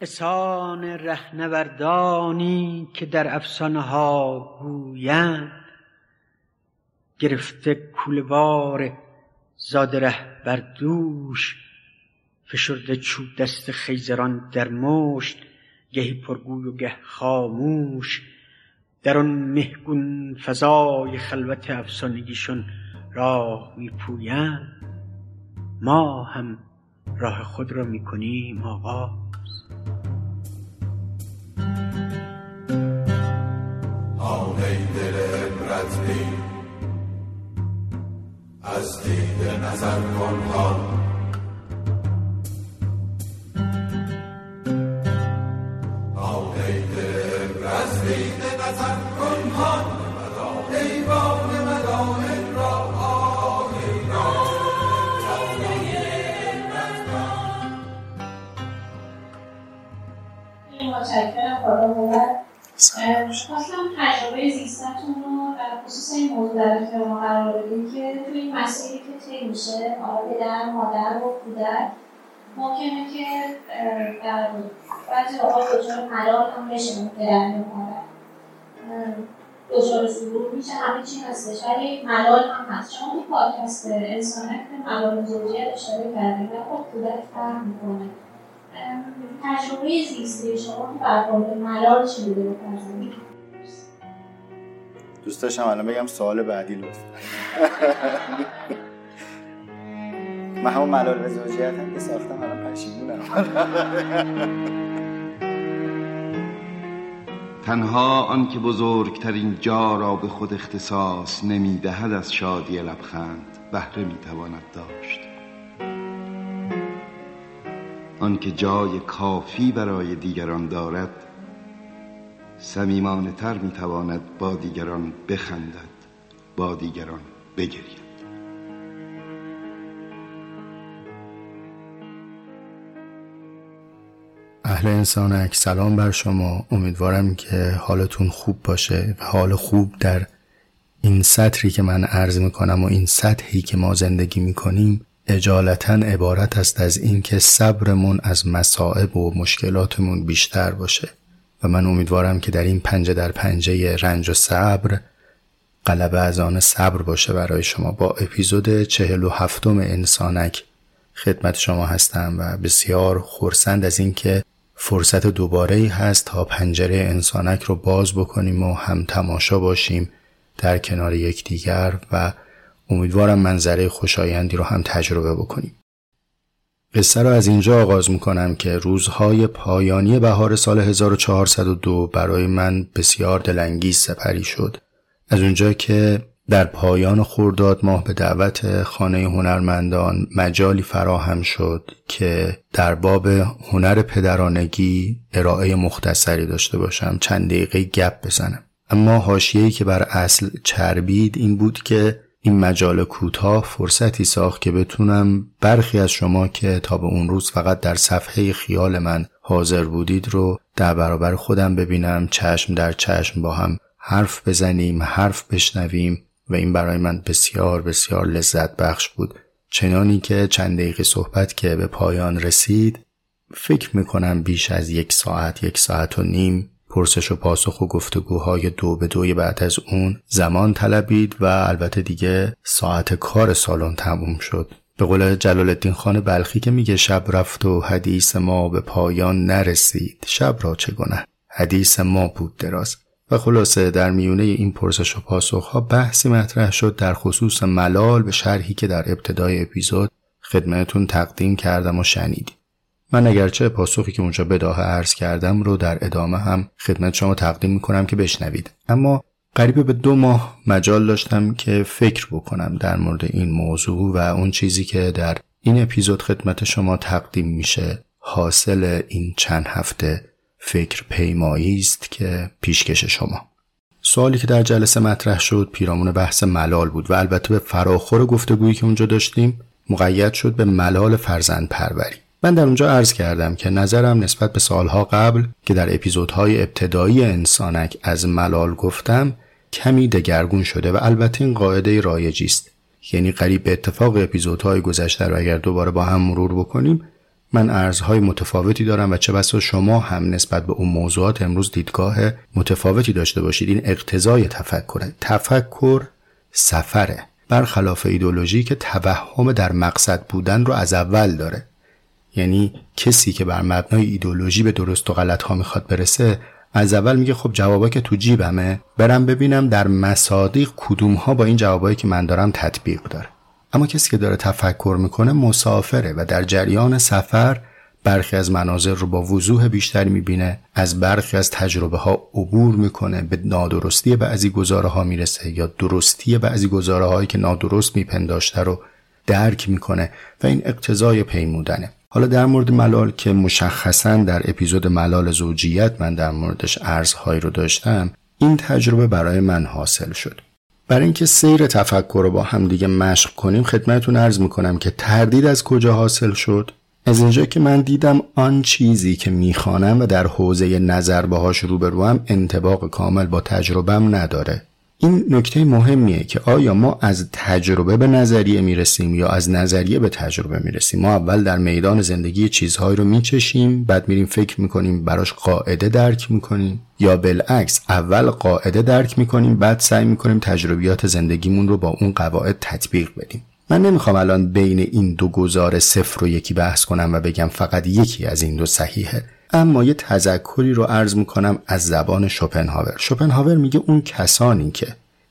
اسان رهنوردانی که در افسانه ها گویند. گرفته کولوار زاد ره بر دوش فشرده چوب دست خیزران در مشت گهی پرگوی و گه خاموش. در آن مهگون فضای خلوت افسانگیشون راه میپویند. ما هم راه خود را می‌کنیم آغاز از دید نظر کن آنه دل عبرت دید نظر کن ها ایوان مدائن را. آهی را. متشکرم خدا خواستم تجربه زیستتون رو در خصوص این موضوع در اختیار قرار بدیم که توی این مسیری که طی میشه پدر مادر و کودک ممکنه که در بعضی اوقات دچار ملال هم بشه اون پدر مادر. دچار سرور میشه همه چی هستش ولی ملال هم هست. شما تو پادکست انسانک به ملال زوجیت اشاره کردیم و خب کودک فهم می‌کنه. تجربه زیستی شما برخورد ملال چی بوده؟ دوست داشتم الان بگم سوال بعدی لطفا. من همون ملال به زوجیت هم که ساختم الان پشیمونم. تنها آن که بزرگترین جا را به خود اختصاص نمی دهد از شادی لبخند بهره می تواند داشت. آن که جای کافی برای دیگران دارد صمیمانه تر می تواند با دیگران بخندد با دیگران بگرید. اهل انسانک سلام بر شما. امیدوارم که حالتون خوب باشه و حال خوب در این سطری که من عرض می‌کنم و این سطحی که ما زندگی می‌کنیم اجالتا عبارت است از اینکه صبرمون از مصائب و مشکلاتمون بیشتر باشه. و من امیدوارم که در این پنجه در پنجه رنج و صبر غلبه از آن صبر باشه برای شما. با اپیزود چهل و هفتم انسانک خدمت شما هستم و بسیار خورسند از اینکه فرصت دوباره ای هست تا پنجره انسانک رو باز بکنیم و هم تماشا باشیم در کنار یکدیگر و امیدوارم منظره خوشایندی رو هم تجربه بکنیم. قصه رو از اینجا آغاز می‌کنم که روزهای پایانی بهار سال 1402 برای من بسیار دلانگیز سپری شد. از اونجا که در پایان خورداد ماه به دعوت خانه هنرمندان مجالی فراهم شد که در باب هنر پدرانگی ارائه مختصری داشته باشم چند دقیقه گپ بزنم اما حاشیه‌ای که بر اصل چربید این بود که این مجال کوتاه فرصتی ساخت که بتونم برخی از شما که تا به اون روز فقط در صفحه خیال من حاضر بودید رو در برابر خودم ببینم چشم در چشم با هم حرف بزنیم حرف بشنویم و این برای من بسیار بسیار لذت بخش بود. چنانی که چند دقیقه صحبت که به پایان رسید فکر می‌کنم بیش از یک ساعت یک ساعت و نیم پرسش و پاسخ و گفتگوهای دو به دوی بعد از اون زمان طلبید و البته دیگه ساعت کار سالن تموم شد. به قول جلال الدین خان بلخی که میگه شب رفت و حدیث ما به پایان نرسید. شب را چه گنه حدیث ما بود دراز. و خلاصه در میونه این پرسش و پاسخ ها بحثی مطرح شد در خصوص ملال به شرحی که در ابتدای اپیزود خدمتون تقدیم کردم و شنیدیم. من اگرچه پاسخی که اونجا بداه عرض کردم رو در ادامه هم خدمت شما تقدیم می‌کنم که بشنوید. اما قریب به دو ماه مجال داشتم که فکر بکنم در مورد این موضوع و اون چیزی که در این اپیزود خدمت شما تقدیم میشه حاصل این چند هفته فکر پیمایی است که پیشکش شما. سوالی که در جلسه مطرح شد پیرامون بحث ملال بود و البته به فراخور گفتگویی که اونجا داشتیم مقید شد به ملال فرزند پروری من در اونجا عرض کردم که نظرم نسبت به سالها قبل که در اپیزودهای ابتدایی انسانک از ملال گفتم کمی دگرگون شده و البته این قاعده رایجی است. یعنی قریب به اتفاق اپیزودهای گذشته رو اگر دوباره با هم مرور بکنیم من ارزهای متفاوتی دارم و چه بسا شما هم نسبت به اون موضوعات امروز دیدگاه متفاوتی داشته باشید. این اقتضای تفکره تفکر سفره. برخلاف ایدولوژی که توهم در مقصد بودن رو از اول داره. یعنی کسی که بر مبنای ایدولوژی به درست و غلط ها می‌خواد برسه از اول میگه خب جوابا که تو جیبمه. برم ببینم در مصادیق کدوم ها با این جوابایی که من دارم تطبیق داره. اما کسی که داره تفکر می‌کنه مسافره و در جریان سفر برخی از مناظر رو با وضوح بیشتری می‌بینه از برخی از تجربه ها عبور می‌کنه به نادرستی بعضی گزاره ها می‌رسه یا درستی بعضی گزاره هایی که نادرست میپنداشته رو درک می‌کنه و این اقتضای پیمودنه. حالا در مورد ملال که مشخصا در اپیزود ملال زوجیت من در موردش ارزهایی رو داشتم این تجربه برای من حاصل شد. برای اینکه سیر تفکر رو با هم دیگه مشق کنیم خدمتون عرض می‌کنم که تردید از کجا حاصل شد؟ از اینجا که من دیدم آن چیزی که می‌خوانم و در حوزه نظر باهاش روبروم انتباق کامل با تجربم نداره. این نکته مهمیه که آیا ما از تجربه به نظریه می‌رسیم یا از نظریه به تجربه می‌رسیم؟ ما اول در میدان زندگی چیزهایی رو میچشیم بعد میریم فکر می‌کنیم براش قاعده درک می‌کنیم یا بالعکس اول قاعده درک می‌کنیم بعد سعی می‌کنیم تجربیات زندگیمون رو با اون قواعد تطبیق بدیم. من نمی‌خوام الان بین این دو گزار صفر رو یکی بحث کنم و بگم فقط یکی از این دو صحیحه. اما یه تذکری رو عرض می‌کنم از زبان شوپنهاور. شوپنهاور میگه اون کسانی که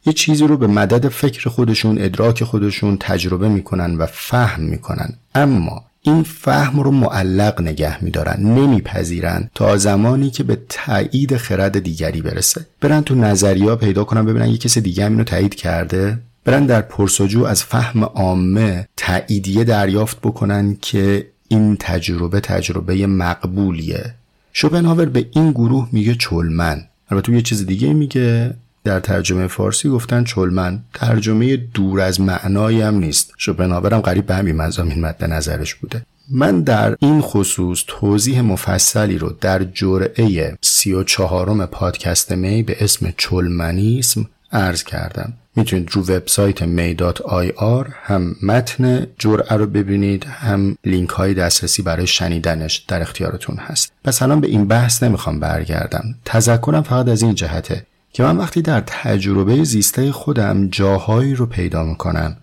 یه چیزی رو به مدد فکر خودشون ادراک خودشون تجربه می‌کنن و فهم می‌کنن اما این فهم رو معلق نگه میدارن نمیپذیرن تا زمانی که به تایید خرد دیگری برسه. برن تو نظریا پیدا کنن ببینن یه کسی دیگه اینو تایید کرده. برن در پرسجو از فهم عامه تاییدیه دریافت بکنن که این تجربه تجربه مقبولیه. شوپنهاور به این گروه میگه چلمن. البته یه چیز دیگه میگه. در ترجمه فارسی گفتن چلمن. ترجمه دور از معنایی هم نیست. شوپنهاور هم قریب به همین مزامین مد نظرش بوده. من در این خصوص توضیح مفصلی رو در جرعه سی و چهارم پادکست می به اسم چلمنیسم عرض کردم. می‌تونید رو وبسایت may.ir هم متن جرعه رو ببینید هم لینک های دسترسی برای شنیدنش در اختیارتون هست. پس الان به این بحث نمی‌خوام برگردم. تذکرم فقط از این جهته که من وقتی در تجربه زیسته خودم جاهایی رو پیدا می‌کنم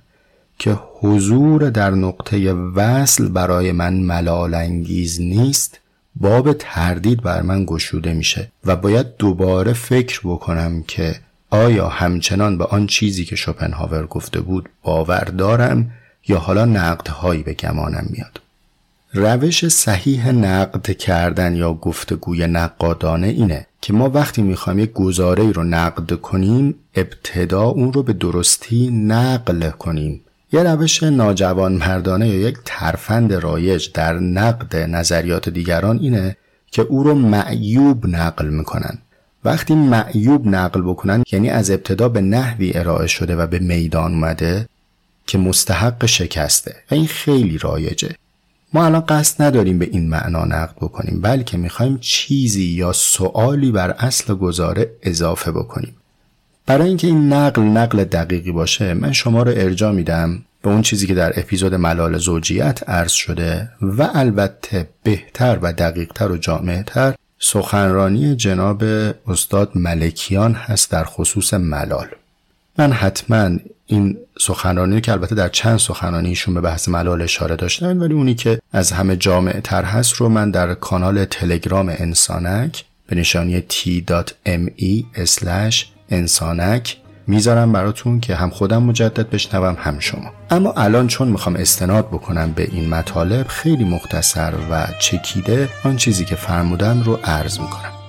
که حضور در نقطه وصل برای من ملال انگیز نیست باب تردید بر من گشوده میشه و باید دوباره فکر بکنم که آیا همچنان به آن چیزی که شوپنهاور گفته بود باور دارم یا حالا نقدهایی به گمانم میاد؟ روش صحیح نقد کردن یا گفتگوی نقادانه اینه که ما وقتی می‌خوایم یک گزاره رو نقد کنیم ابتدا اون رو به درستی نقل کنیم. یه روش ناجوان مردانه یا یک ترفند رایج در نقد نظریات دیگران اینه که او رو معیوب نقل می‌کنن. وقتی معیوب نقل بکنن یعنی از ابتدا به نحوی ارائه شده و به میدان اومده که مستحق شکسته. و این خیلی رایجه. ما الان قصد نداریم به این معنا نقد بکنیم بلکه می‌خوایم چیزی یا سوالی بر اصل گزاره اضافه بکنیم. برای اینکه این نقل نقل دقیقی باشه من شما رو ارجا میدم به اون چیزی که در اپیزود ملال زوجیت عرض شده و البته بهتر و دقیقتر و جامعتر سخنرانی جناب استاد ملکیان هست در خصوص ملال. من حتما این سخنرانی که البته در چند سخنرانیشون به بحث ملال اشاره داشتن ولی اونی که از همه جامع تر هست رو من در کانال تلگرام انسانک به نشانی t.me انسانک می‌ذارم براتون که هم خودم مجدد بشنوم هم شما. اما الان چون می‌خوام استناد بکنم به این مطالب خیلی مختصر و چکیده آن چیزی که فرمودن رو عرض می‌کنم.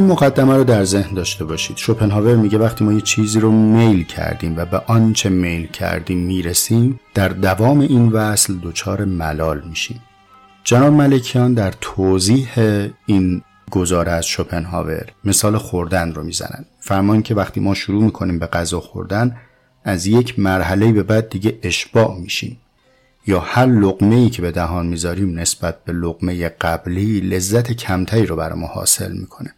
این مقدمه رو در ذهن داشته باشید. شوپنهاور میگه وقتی ما یه چیزی رو میل کردیم و به آنچه میل کردیم می‌رسیم در دوام این وصل دچار ملال میشیم. جناب ملکیان در توضیح این گزاره از شوپنهاور مثال خوردن رو می‌زنن. فرمان که وقتی ما شروع می‌کنیم به غذا خوردن از یک مرحله به بعد دیگه اشباع میشیم. یا هر لقمه ای که به دهان می‌ذاریم نسبت به لقمه قبلی لذت کمتری رو برای ما حاصل می‌کنه.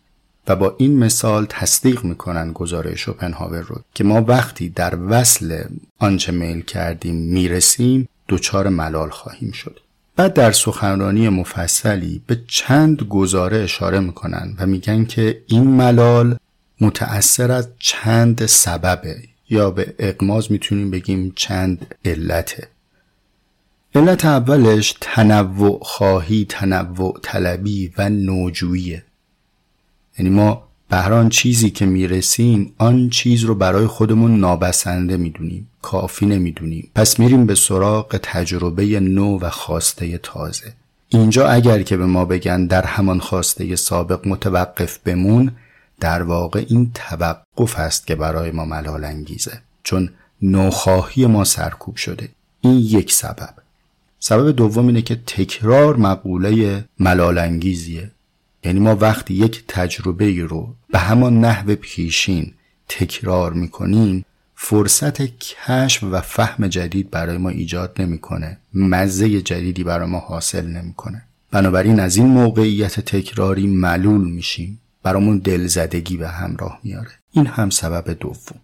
و با این مثال تصدیق می‌کنن گزاره شوپنهاور رو که ما وقتی در وصل آنچه میل کردیم می‌رسیم دچار ملال خواهیم شد. بعد در سخنرانی مفصلی به چند گزاره اشاره می‌کنن و میگن که این ملال متأثر از چند سببه یا به اقماز می‌تونیم بگیم چند علته. علت اولش تنوع خواهی تنوع طلبی و نوجوییه یعنی ما به آن چیزی که می‌رسیم آن چیز رو برای خودمون نابسنده می‌دونیم کافی نمی‌دونیم. پس میریم به سراغ تجربه نو و خواسته تازه. اینجا اگر که به ما بگن در همان خواسته سابق متوقف بمون در واقع این توقف است که برای ما ملال انگیزه چون نوخواهی ما سرکوب شده. این یک سبب. سبب دوم اینه که تکرار مقوله ملال انگیزیه یعنی ما وقتی یک تجربه رو به همان نحو پیشین تکرار می‌کنیم فرصت کشف و فهم جدید برای ما ایجاد نمی‌کنه. مزه جدیدی برای ما حاصل نمی‌کنه. بنابراین از این موقعیت تکراری معلول میشیم. برامون دلزدگی به همراه میاره این هم سبب دوم.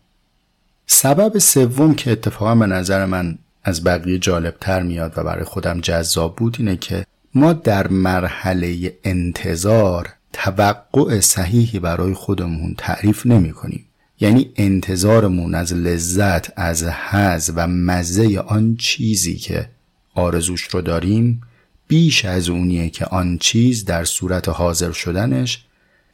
سبب سوم که اتفاقا به نظر من از بقیه جالبتر میاد و برای خودم جذاب بود اینه که ما در مرحله انتظار توقع صحیحی برای خودمون تعریف نمی کنیم. یعنی انتظارمون از لذت از حز و مزه آن چیزی که آرزوش رو داریم بیش از اونیه که آن چیز در صورت حاضر شدنش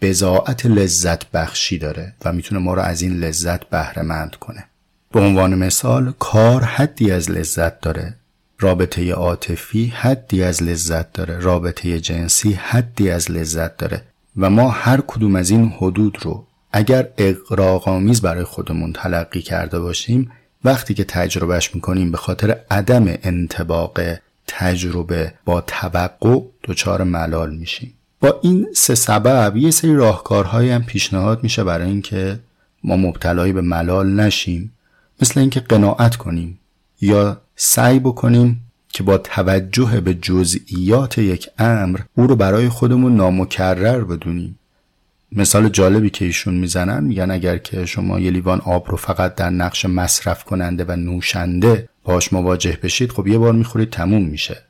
بزاعت لذت بخشی داره و می‌تونه ما رو از این لذت بهرهمند کنه به عنوان مثال کار حدی از لذت داره رابطه عاطفی حدی از لذت داره. رابطه جنسی حدی از لذت داره. و ما هر کدوم از این حدود رو اگر اقراغامیز برای خودمون تلقی کرده باشیم وقتی که تجربهش می‌کنیم به خاطر عدم انتباق تجربه با توقع دچار ملال میشیم. با این سه سبب یه سری راهکارهایی هم پیشنهاد میشه برای اینکه ما مبتلایی به ملال نشیم. مثل اینکه قناعت کنیم یا سعی بکنیم که با توجه به جزئیات یک امر او رو برای خودمون نامکرر بدونیم. مثال جالبی که ایشون می‌زنن میگن اگر که شما یه لیوان آب رو فقط در نقش مصرف کننده و نوشنده باش مواجه بشید خب یه بار می‌خورید تموم میشه.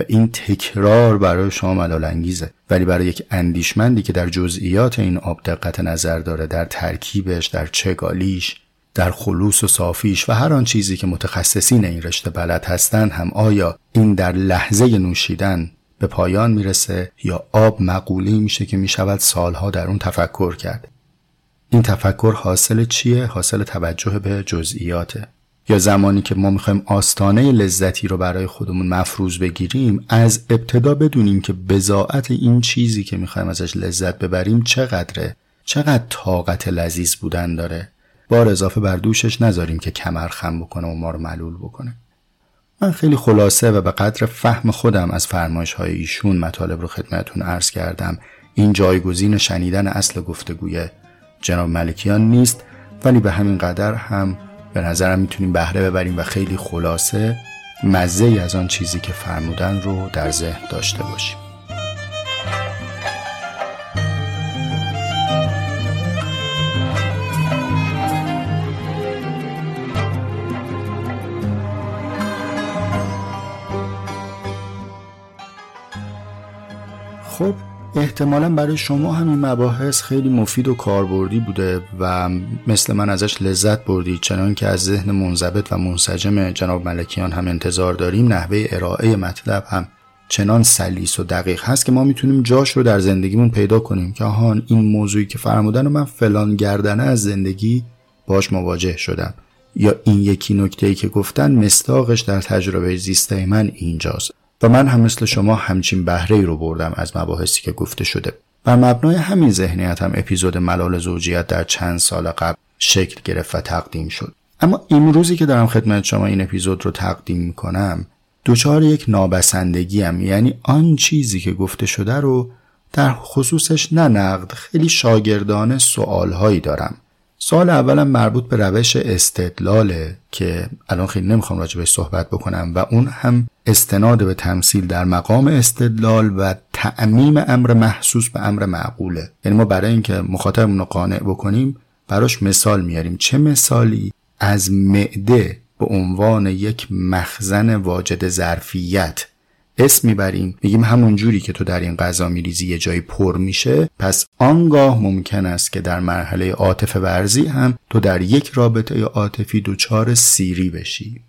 و این تکرار برای شما ملال انگیزه ولی برای یک اندیشمندی که در جزئیات این آب دقت نظر داره در ترکیبش در چگالیش در خلوص و صافیش و هر آن چیزی که متخصصین این رشته بلد هستند هم آیا این در لحظه نوشیدن به پایان می‌رسه یا آب مقولی میشه که می‌شود سالها در اون تفکر کرد؟ این تفکر حاصل چیه؟ حاصل توجه به جزئیاته یا زمانی که ما می‌خوایم آستانه لذتی رو برای خودمون مفروض بگیریم از ابتدا بدونیم که بزاعت این چیزی که می‌خوایم ازش لذت ببریم چقدره؟ چقدر طاقت لذیذ بودن داره؟ بار اضافه بر دوشش نذاریم که کمر خم بکنه و ما رو معلول بکنه. من خیلی خلاصه و به قدر فهم خودم از فرمایش های ایشون مطالب رو خدمتون عرض کردم. این جایگزین شنیدن اصل گفتگوی جناب ملکیان نیست ولی به همین قدر هم به نظرم می‌تونیم بهره ببریم و خیلی خلاصه مزه از آن چیزی که فرمودن رو در ذهن داشته باشیم. احتمالا برای شما همین مباحث خیلی مفید و کاربردی بوده و مثل من ازش لذت بردید چنان که از ذهن منضبط و منسجم جناب ملکیان هم انتظار داریم. نحوه ارائه مطلب هم چنان سلیس و دقیق هست که ما می‌تونیم جاش رو در زندگیمون پیدا کنیم که آهان این موضوعی که فرمودن و من فلان گردنه از زندگی باش مواجه شدم. یا این یکی نکته ای که گفتن مستاقش در تجربه زیسته من اینجاست. و من هم مثل شما همچین بهره رو بردم از مباحثی که گفته شده. بر مبنای همین ذهنیت هم اپیزود ملال زوجیت در چند سال قبل شکل گرفت و تقدیم شد. اما امروزی که دارم خدمت شما این اپیزود رو تقدیم می‌کنم دوچار یک نابسندگی هم یعنی آن چیزی که گفته شده رو در خصوصش نه نقد خیلی شاگردانه سوالهایی دارم. سال اولم مربوط به روش استدلاله که الان خیلی نمی‌خوام راجع بهش صحبت بکنم و اون هم استناد به تمثیل در مقام استدلال و تعمیم امر محسوس به امر معقوله. یعنی ما برای اینکه مخاطبمون رو قانع بکنیم براش مثال میاریم. چه مثالی از معده به عنوان یک مخزن واجد ظرفیت اسم می‌بریم. میگیم همون جوری که تو در این غذا میریزی یه جایی پر میشه پس آنگاه ممکن است که در مرحله عاطفه ورزی هم تو در یک رابطه عاطفی دچار سیری بشی.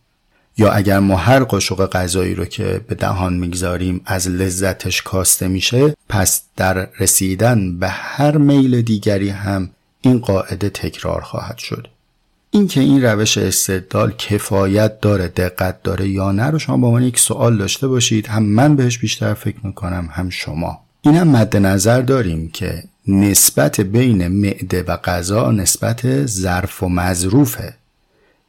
یا اگر ما هر قاشق غذایی رو که به دهان می‌گذاریم از لذتش کاسته میشه پس در رسیدن به هر میل دیگری هم این قاعده تکرار خواهد شد. اینکه این روش استدلال کفایت داره دقت داره یا نه رو شما با من یک سوال داشته باشید. هم من بهش بیشتر فکر می‌کنم هم شما. این هم مد نظر داریم که نسبت بین معده و غذا نسبت ظرف و مظروفه.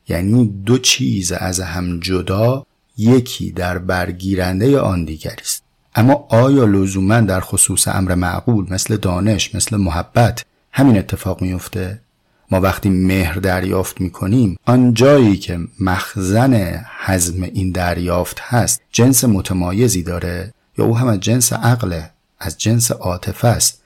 یعنی دو چیز از هم جدا یکی در برگیرنده آن دیگری است. اما آیا لزوما در خصوص امر معقول مثل دانش مثل محبت همین اتفاق میفته ما وقتی مهر دریافت می‌کنیم آن جایی که مخزن حزم این دریافت هست جنس متمایزی داره یا او هم از جنس عقله از جنس عاطفه است.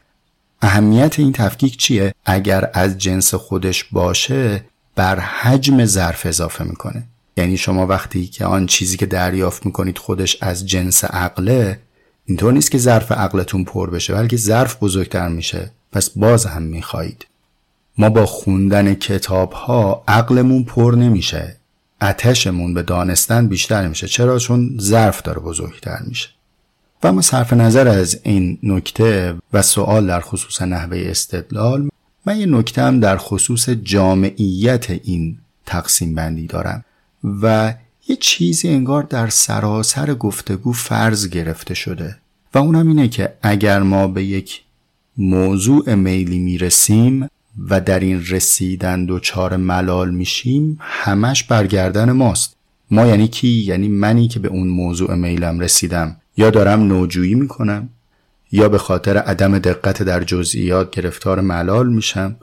اهمیت این تفکیک چیه؟ اگر از جنس خودش باشه بر حجم ظرف اضافه می‌کنه. یعنی شما وقتی که آن چیزی که دریافت می‌کنید خودش از جنس عقله اینطور نیست که ظرف عقلتون پر بشه بلکه ظرف بزرگتر میشه. پس باز هم می‌خواهید. ما با خوندن کتاب ها عقلمون پر نمیشه. اتشمون به دانستن بیشتر نمیشه چرا؟ چون ظرف داره بزرگتر میشه. و اما صرف نظر از این نکته و سوال در خصوص نحوه استدلال من یه نکته هم در خصوص جامعیت این تقسیم بندی دارم و یه چیزی انگار در سراسر گفتگو فرض گرفته شده. و اونم اینه که اگر ما به یک موضوع میلی می‌رسیم و در این رسیدن دوچار ملال میشیم همش برگردن ماست. ما یعنی کی؟ یعنی منی که به اون موضوع میلم رسیدم. یا دارم نوجویی می‌کنم یا به خاطر عدم دقت در جزئیات گرفتار ملال میشم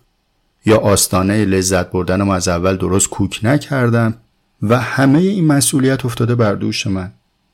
یا آستانه لذت بردنم از اول درست کوک نکردم و همه این مسئولیت افتاده بر دوش من.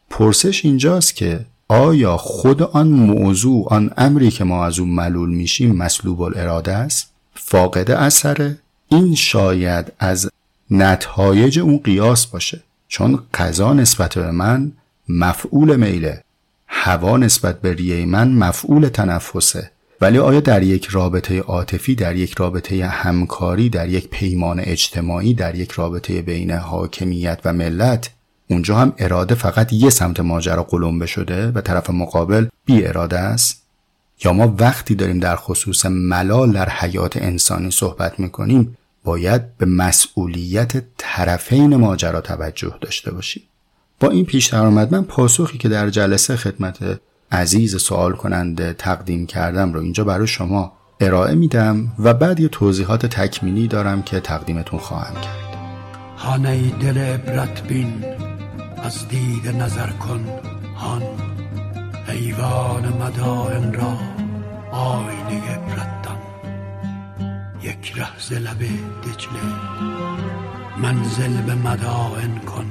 پرسش اینجاست که آیا خود آن موضوع آن امری که ما از اون ملول میشیم مسلوب الاراده است فاقد اثره. این شاید از نتایج اون قیاس باشه. چون قضا نسبت به من مفعول میله. هوا نسبت به ریه من مفعول تنفسه. ولی آیا در یک رابطه عاطفی در یک رابطه همکاری در یک پیمان اجتماعی در یک رابطه بین حاکمیت و ملت اونجا هم اراده فقط یه سمت ماجرا قلمبه شده و طرف مقابل بی اراده است؟ یا ما وقتی داریم در خصوص ملال در حیات انسانی صحبت می‌کنیم باید به مسئولیت طرفین ماجرا توجه داشته باشیم. با این پیش درآمد من پاسخی که در جلسه خدمت عزیز سوال کننده تقدیم کردم رو اینجا برای شما ارائه میدم و بعد یه توضیحات تکمیلی دارم که تقدیمتون خواهم کرد. هانه دل عبرت بین از دید نظر کن هان. ایوان مدائن را آینه عبرت دان یک ره ز لب دجله منزل به مدائن کن.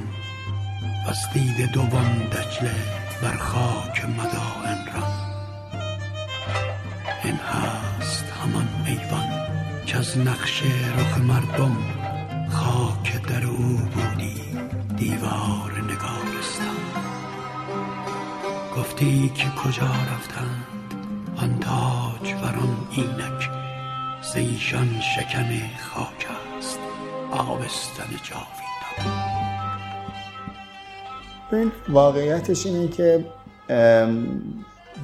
از دید دوم دجله بر خاک مدائن را. این هست همان ایوان که از نقش رخ مردم خاک در او بودی. دیوار گفتی که کجا رفتند؟ آن تاج وران اینک زیشان شکن خاک است آبستن جاویدان. این واقعیتش اینه که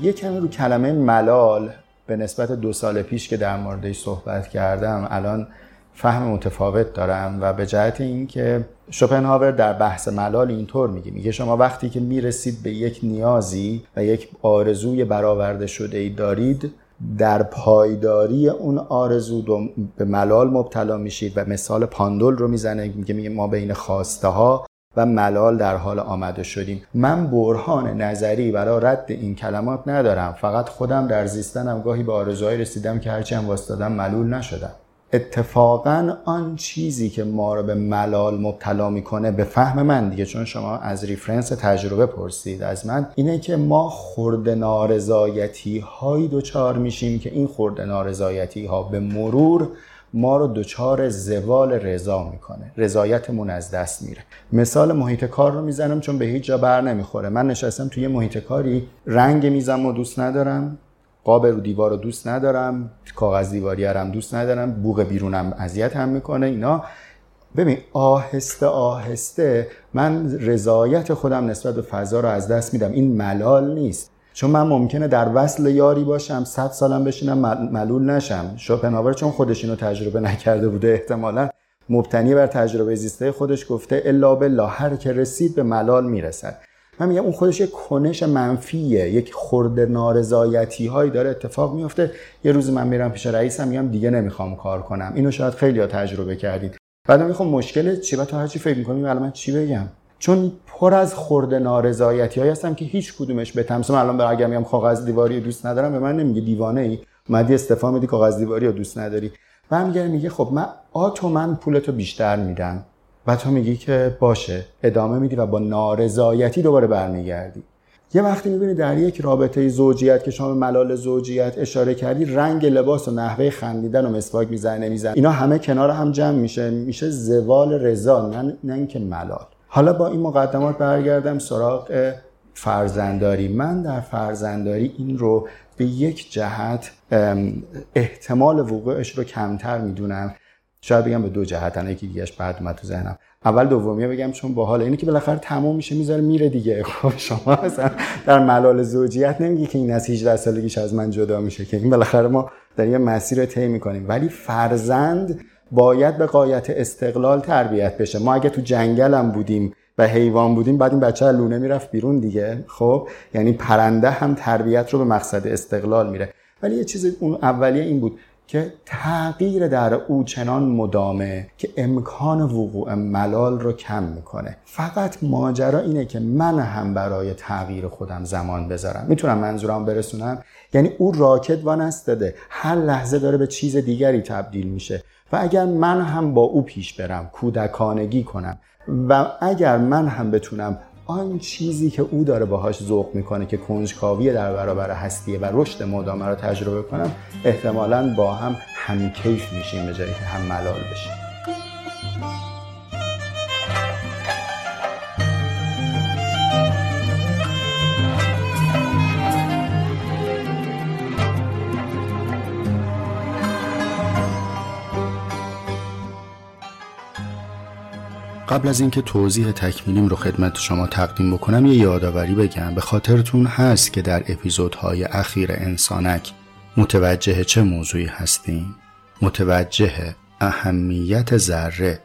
یه کمی رو کلمه ملال به نسبت دو سال پیش که در موردش صحبت کردم الان فهم متفاوت دارم و به جهت اینکه شوپنهاور در بحث ملال اینطور میگه. میگه شما وقتی که می‌رسید به یک نیازی و یک آرزوی برآورده شده ای دارید در پایداری اون آرزو به ملال مبتلا میشید و مثال پاندول رو می‌زنه میگه میگه ما بین خواسته ها و ملال در حال آمده شدیم. من برهان نظری برای رد این کلمات ندارم. فقط خودم در زیستنم. گاهی به آرزوهایی رسیدم که هرچی هم واسطادم ملول نشدم. اتفاقا آن چیزی که ما رو به ملال مبتلا می‌کنه به فهم من دیگه چون شما از ریفرنس تجربه پرسید از من اینه که ما خورد نارضایتی هایی دوچار میشیم که این خورد نارضایتی ها به مرور ما رو دچار زوال رضا می‌کنه. رضایتمون از دست میره. مثال محیط کار رو می‌زنم چون به هیچ جا بر نمی‌خوره. من نشستم توی محیط کاری رنگ میزم و دوست ندارم. قاب رو دیوار رو دوست ندارم کاغذ دیواری هم دوست ندارم بوق بیرونم اذیت هم می‌کنه اینا. ببین آهسته آهسته من رضایت خودم نسبت به فضا رو از دست میدم. این ملال نیست. چون من ممکنه در وصل یاری باشم صد سالم بشینم ملول نشم. شوپنهاور چون خودش اینو تجربه نکرده بوده احتمالا. مبتنی بر تجربه زیسته خودش گفته الا بالله هر که رسید به ملال می‌رسد. من میگم اون خودش یک کنش منفیه یک خورده نارضایتی هایی داره اتفاق میفته یه روز من میرم پیش رئیسم میگم دیگه نمی‌خوام کار کنم. اینو شاید خیلی ها تجربه کردید بعد می‌خوام مشکل چی؟ بعد تو هرچی فکر می‌کنیم الان من چی بگم؟ چون پر از خورده نارضایتی هایی هستم که هیچ کدومش به تمثیل الان برای اگر میگم کاغذ دیواری دوست ندارم به من نمیگه دیوانه ای. اومدی استفا میدی کاغذ دیواری رو دوست نداری. برمیگره میگه خب من آتو من پولتو بیشتر میدم. و تو میگی که باشه ادامه میدی و با نارضایتی دوباره برمیگردی. یه وقتی می‌بینی در یک رابطه زوجیت که شما به ملال زوجیت اشاره کردی رنگ لباس و نحوه خندیدن و مسواک می‌زنه نمی‌زنه. اینا همه کنار هم جمع میشه میشه زوال رضا نه نه اینکه ملال. حالا با این مقدمات برگردم سراغ فرزنداری. من در فرزنداری این رو به یک جهت احتمال وقوعش رو کمتر می‌دونم. شاید بگم به دو جهت یکی دیگهش بعد اومد تو ذهنم. اول دومیه بگم چون باحال. اینه که بالاخره تموم میشه می‌ذاره میره دیگه. خب شما مثلا در ملال زوجیت نمیگی که این از 18 سالگیش از من جدا میشه که. این بالاخره ما در یه مسیر رو طی می‌کنیم. ولی فرزند باید به قایت استقلال تربیت بشه. ما اگه تو جنگل هم بودیم و حیوان بودیم بعد این بچه لونه می‌رفت بیرون دیگه. خب یعنی پرنده هم تربیت رو به مقصد استقلال میره. ولی یه چیز اون اولیه این بود. که تغییر در او چنان مدامه که امکان وقوع ملال رو کم می‌کنه. فقط ماجرا اینه که من هم برای تغییر خودم زمان بذارم. می‌تونم منظورم برسونم؟ یعنی او راکت وانستده هر لحظه داره به چیز دیگری تبدیل میشه. و اگر من هم با او پیش برم کودکانگی کنم و اگر من هم بتونم آن چیزی که او داره باهاش ذوق می‌کنه که کنجکاوی در برابر هستیه و رشد مدامه رو تجربه کنم احتمالا با هم همکیف میشیم به جایی که هم ملال بشیم. قبل از اینکه توضیح تکمیلیم رو خدمت شما تقدیم بکنم یه یادآوری بگم. به خاطرتون هست که در اپیزودهای اخیر انسانک متوجه چه موضوعی هستیم؟ متوجه اهمیت ذره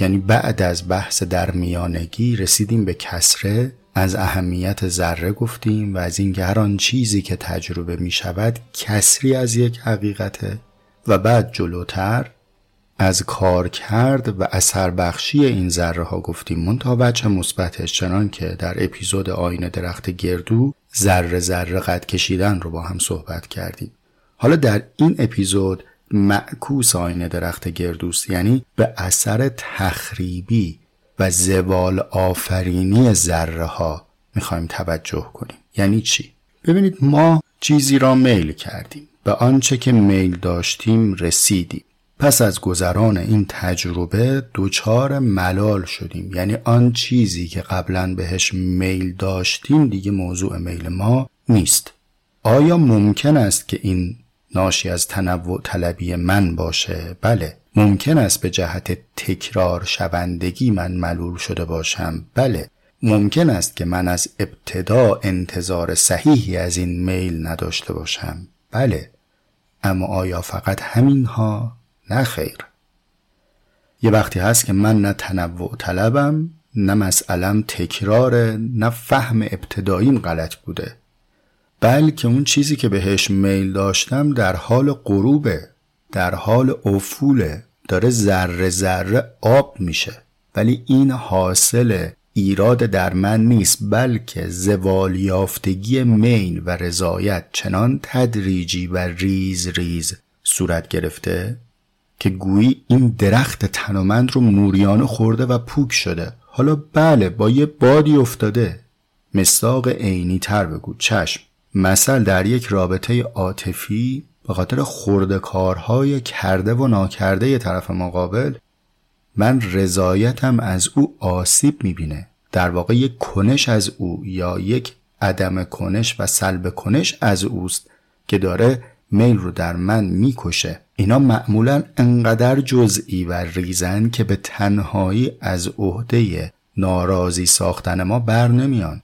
یعنی بعد از بحث در میانگی رسیدیم به کسره از اهمیت ذره گفتیم و از اینکه هر آن چیزی که تجربه می شود کسری از یک حقیقته و بعد جلوتر از کار کرد و اثر بخشی این ذره ها گفتیم. منتها بچه مثبتش چنان که در اپیزود آین درخت گردو ذره ذره قد کشیدن رو با هم صحبت کردیم. حالا در این اپیزود معکوس آین درخت گردوست یعنی به اثر تخریبی و زوال آفرینی ذره ها می‌خوایم توجه کنیم. یعنی چی؟ ببینید ما چیزی را میل کردیم. به آنچه که میل داشتیم رسیدیم. پس از گذران این تجربه دوچار ملال شدیم. یعنی آن چیزی که قبلا بهش میل داشتیم دیگه موضوع میل ما نیست. آیا ممکن است که این ناشی از تنوع طلبی من باشه؟ بله. ممکن است به جهت تکرار شوندگی من ملول شده باشم؟ بله. ممکن است که من از ابتدا انتظار صحیحی از این میل نداشته باشم؟ بله. اما آیا فقط همینها؟ نه خیر. یه وقتی هست که من نه تنوع طلبم نه مسئلم تکرار نه فهم ابتداییم غلط بوده. بلکه اون چیزی که بهش میل داشتم در حال غروبه در حال افوله داره ذره ذره آب میشه. ولی این حاصل ایراد در من نیست بلکه زوال یافتگی میل و رضایت چنان تدریجی و ریز ریز صورت گرفته. که گویی این درخت تنومند رو موریانه خورده و پوک شده. حالا بله با یه بادی افتاده. مستاق عینی تر بگو. چشم. مثل در یک رابطه عاطفی به خاطر خورده کارهای کرده و ناکرده ی طرف مقابل من رضایتم از او آسیب می‌بینه. در واقع یک کنش از او یا یک عدم کنش و سلب کنش از اوست که داره میل رو در من می‌کشه. اینا معمولا انقدر جزئی و ریزن که به تنهایی از عهده ناراضی ساختن ما بر نمیان.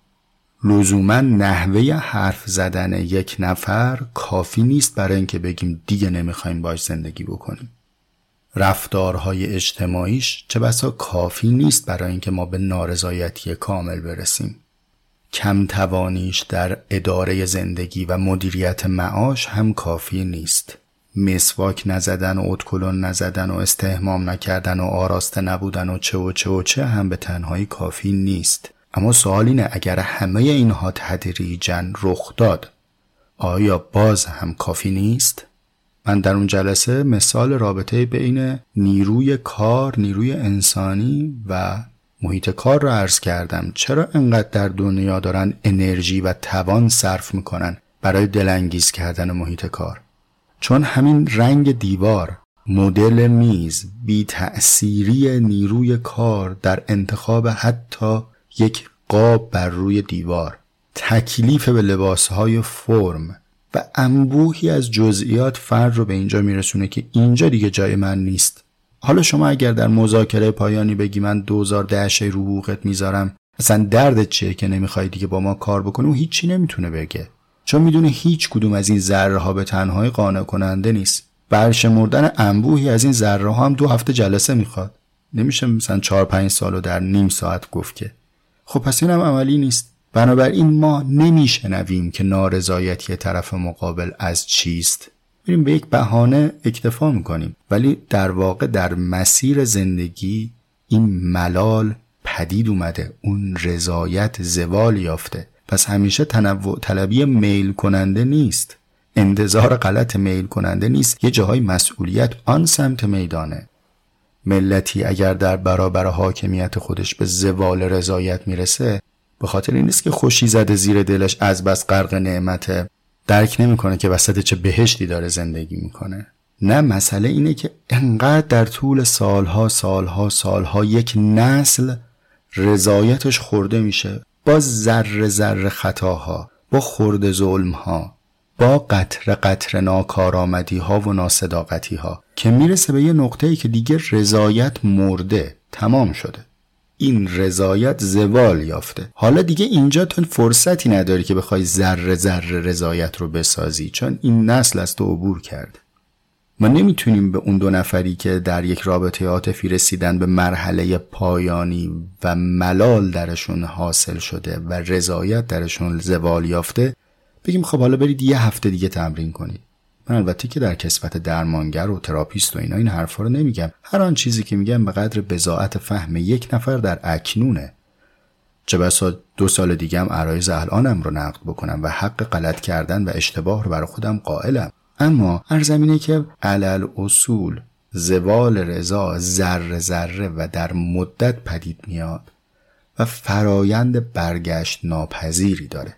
لزوما نحوه حرف زدن یک نفر کافی نیست برای اینکه بگیم دیگه نمی‌خوایم باش زندگی بکنیم. رفتارهای اجتماعیش چه بسا کافی نیست برای اینکه ما به نارضایتی کامل برسیم. کم توانیش در اداره زندگی و مدیریت معاش هم کافی نیست مسواک نزدن و اتکلون نزدن و استهمام نکردن و آراسته نبودن و چه و چه و چه هم به تنهایی کافی نیست اما سوال اینه اگر همه اینها تدریجا رخ داد آیا باز هم کافی نیست؟ من در اون جلسه مثال رابطه بین نیروی کار، نیروی انسانی و محیط کار را عرض کردم. چرا انقدر در دنیا دارن انرژی و توان صرف می‌کنن برای دلانگیز کردن محیط کار؟ چون همین رنگ دیوار مدل میز بی تأثیری نیروی کار در انتخاب حتی یک قاب بر روی دیوار تکلیف به لباسهای فرم و انبوهی از جزئیات فرد رو به اینجا میرسونه که اینجا دیگه جای من نیست. حالا شما اگر در مذاکره پایانی بگی من دوزار دهشه رو حقوقت می‌ذارم اصلا دردت چیه که نمی‌خوای دیگه با ما کار بکنی؟ و هیچی نمی‌تونه بگه. چون می‌دونه هیچ کدوم از این ذره ها به تنهایی قانع کننده نیست برشمردن انبوهی از این ذره ها هم دو هفته جلسه می‌خواد. نمیشه مثلا چهار پنج سالو در نیم ساعت گفت که. خب پس این هم عملی نیست. بنابراین ما نمیشنویم که نارضایتی طرف مقابل از چیست. میریم به یک بهانه اکتفا می‌کنیم. ولی در واقع در مسیر زندگی این ملال پدید اومده. اون رضایت زوال یافته. پس همیشه تنوع طلبی میل کننده نیست. انتظار غلط میل کننده نیست. یه جاهای مسئولیت آن سمت میدانه. ملتی اگر در برابر حاکمیت خودش به زوال رضایت می‌رسه به خاطر این نیست که خوشی زده زیر دلش از بس غرق نعمته. درک نمی‌کنه که وسط چه بهشتی داره زندگی می‌کنه. نه مسئله اینه که انقدر در طول سالها سالها سالها یک نسل رضایتش خورده میشه با ذره ذره خطاها با خورده ظلمها با قطر قطر ناکارآمدی ها و ناصداقتی ها که می‌رسه به یه نقطه ای که دیگه رضایت مرده تمام شده. این رضایت زوال یافته. حالا دیگه اینجا تو فرصتی نداری که بخوای ذره ذره رضایت رو بسازی چون این نسل از تو عبور کرده. ما نمی‌تونیم به اون دو نفری که در یک رابطه عاطفی رسیدن به مرحله پایانی و ملال درشون حاصل شده و رضایت درشون زوال یافته بگیم خب حالا برید یه هفته دیگه تمرین کنید. من البته که در کسبت درمانگر و تراپیست و اینا این حرفا رو نمیگم. هر آن چیزی که میگم به قدر بزاعت فهم یک نفر در اکنونه. چه بسا دو سال دیگه هم عرایز الانم رو نقد بکنم و حق غلط کردن و اشتباه رو برای خودم قائلم. اما هر زمینه که علل اصول زوال رضا ذره ذره و در مدت پدید میاد و فرایند برگشت ناپذیری داره.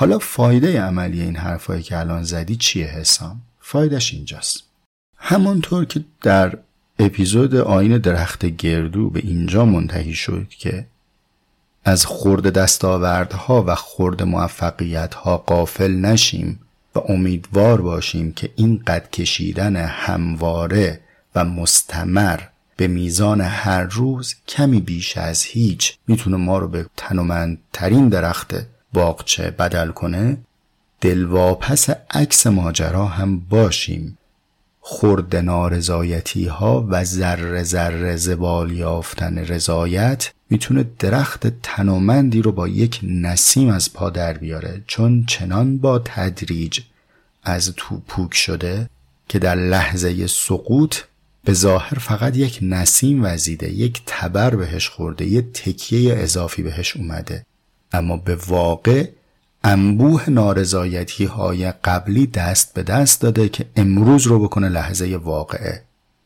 حالا فایده عملی این حرفایی که الان زدی چیه حسام؟ فایدش اینجاست همانطور که در اپیزود آین درخت گردو به اینجا منتهی شد که از خورد دستاوردها و خورد موفقیتها قافل نشیم و امیدوار باشیم که این قد کشیدن همواره و مستمر به میزان هر روز کمی بیش از هیچ می‌تونه ما رو به تنومندترین درخت باغچه بدل کنه دلواپس عکس ماجرا هم باشیم. خورد نارضایتی ها و ذره ذره زبال یافتن رضایت می‌تونه درخت تنومندی رو با یک نسیم از پا در بیاره چون چنان با تدریج از تو پوک شده که در لحظه سقوط به ظاهر فقط یک نسیم وزیده یک تبر بهش خورده یک تکیه اضافی بهش اومده. اما به واقع انبوه نارضایتی های قبلی دست به دست داده که امروز رو بکنه لحظه واقعه.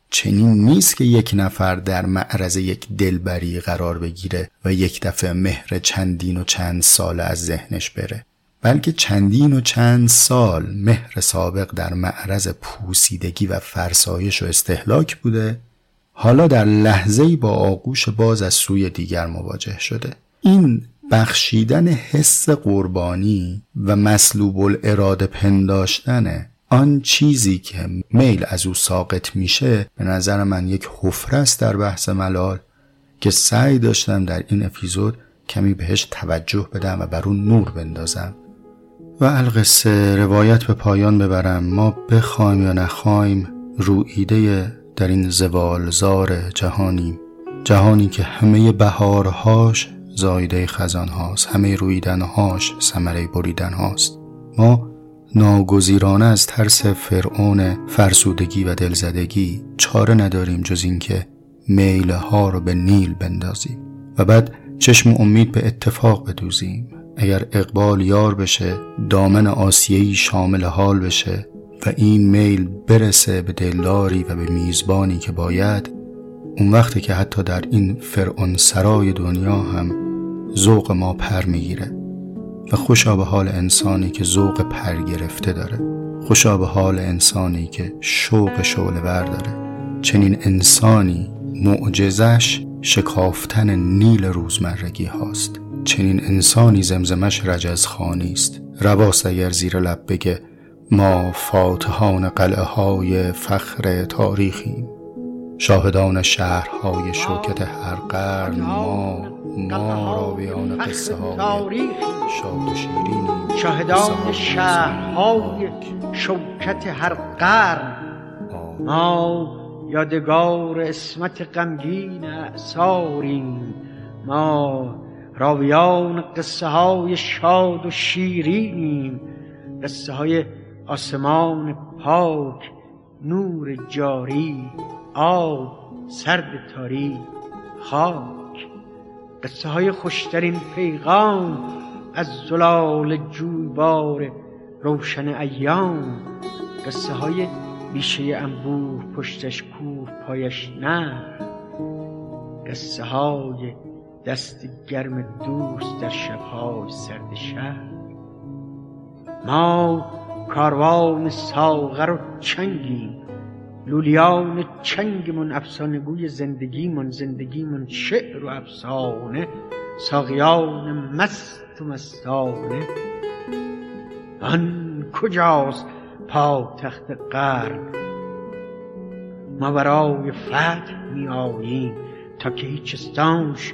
چنین نیست که یک نفر در معرض یک دلبری قرار بگیره و یک دفعه مهر چندین و چند سال از ذهنش بره بلکه چندین و چند سال مهر سابق در معرض پوسیدگی و فرسایش و استهلاک بوده حالا در لحظه‌ای با آغوش باز از سوی دیگر مواجه شده. این بخشیدن حس قربانی و مسلوب الاراده پنداشتن آن چیزی که میل از او ساقط میشه به نظر من یک حفره است در بحث ملال که سعی داشتم در این اپیزود کمی بهش توجه بدم و بر اون نور بندازم. و القصه روایت به پایان ببرم. ما بخوایم یا نخوایم رویده در این زوالزار جهانیم جهانی که همه بهارهاش زایده خزان هاست. همه رویدن هاش سمره بریدن هاست. ما ناگزیرانه از ترس فرعون فرسودگی و دلزدگی چاره نداریم جز اینکه میله ها رو به نیل بندازیم و بعد چشم امید به اتفاق بدوزیم. اگر اقبال یار بشه دامن آسیهی شامل حال بشه و این میل برسه به دلداری و به میزبانی که باید اون وقتی که حتی در این فرعون سرای دنیا هم ذوق ما پر می‌گیره و خوشا به حال انسانی که ذوق پر گرفته داره. خوشا به حال انسانی که شوق شعله بر داره. چنین انسانی معجزش شکافتن نیل روزمرگی هاست. چنین انسانی زمزمش رجز خانی است. رواست اگر زیر لب بگه ما فاتحان قلعه های فخر تاریخیم. شاهدان شهرهای شوکت هر قرن ما ما راویان قصه های شاد و شیرین شاهدان شهرهای شوکت هر قرن. ما یادگار اسمت غمگین اعثاریم ما راویان قصه های شاد و شیرینیم. قصه های آسمان پاک نور جاری. آب سرد تاری خاک. قصه های خوشترین پیغام از زلال جویبار روشن ایام. قصه های بیشه انبوه پشتش کوه پایش نه. قصه های دست گرم دوست در شبهای سرد شهر. ما کاروان ساغر و چنگیم. لولیان چنگمون افسانه گوی زندگیمون زندگیمون شعر و افسانه ساقیان مست و مستانه. آن کجاست پاتخت قرن؟ ما برای فتح می آییم تا که هیچ استانش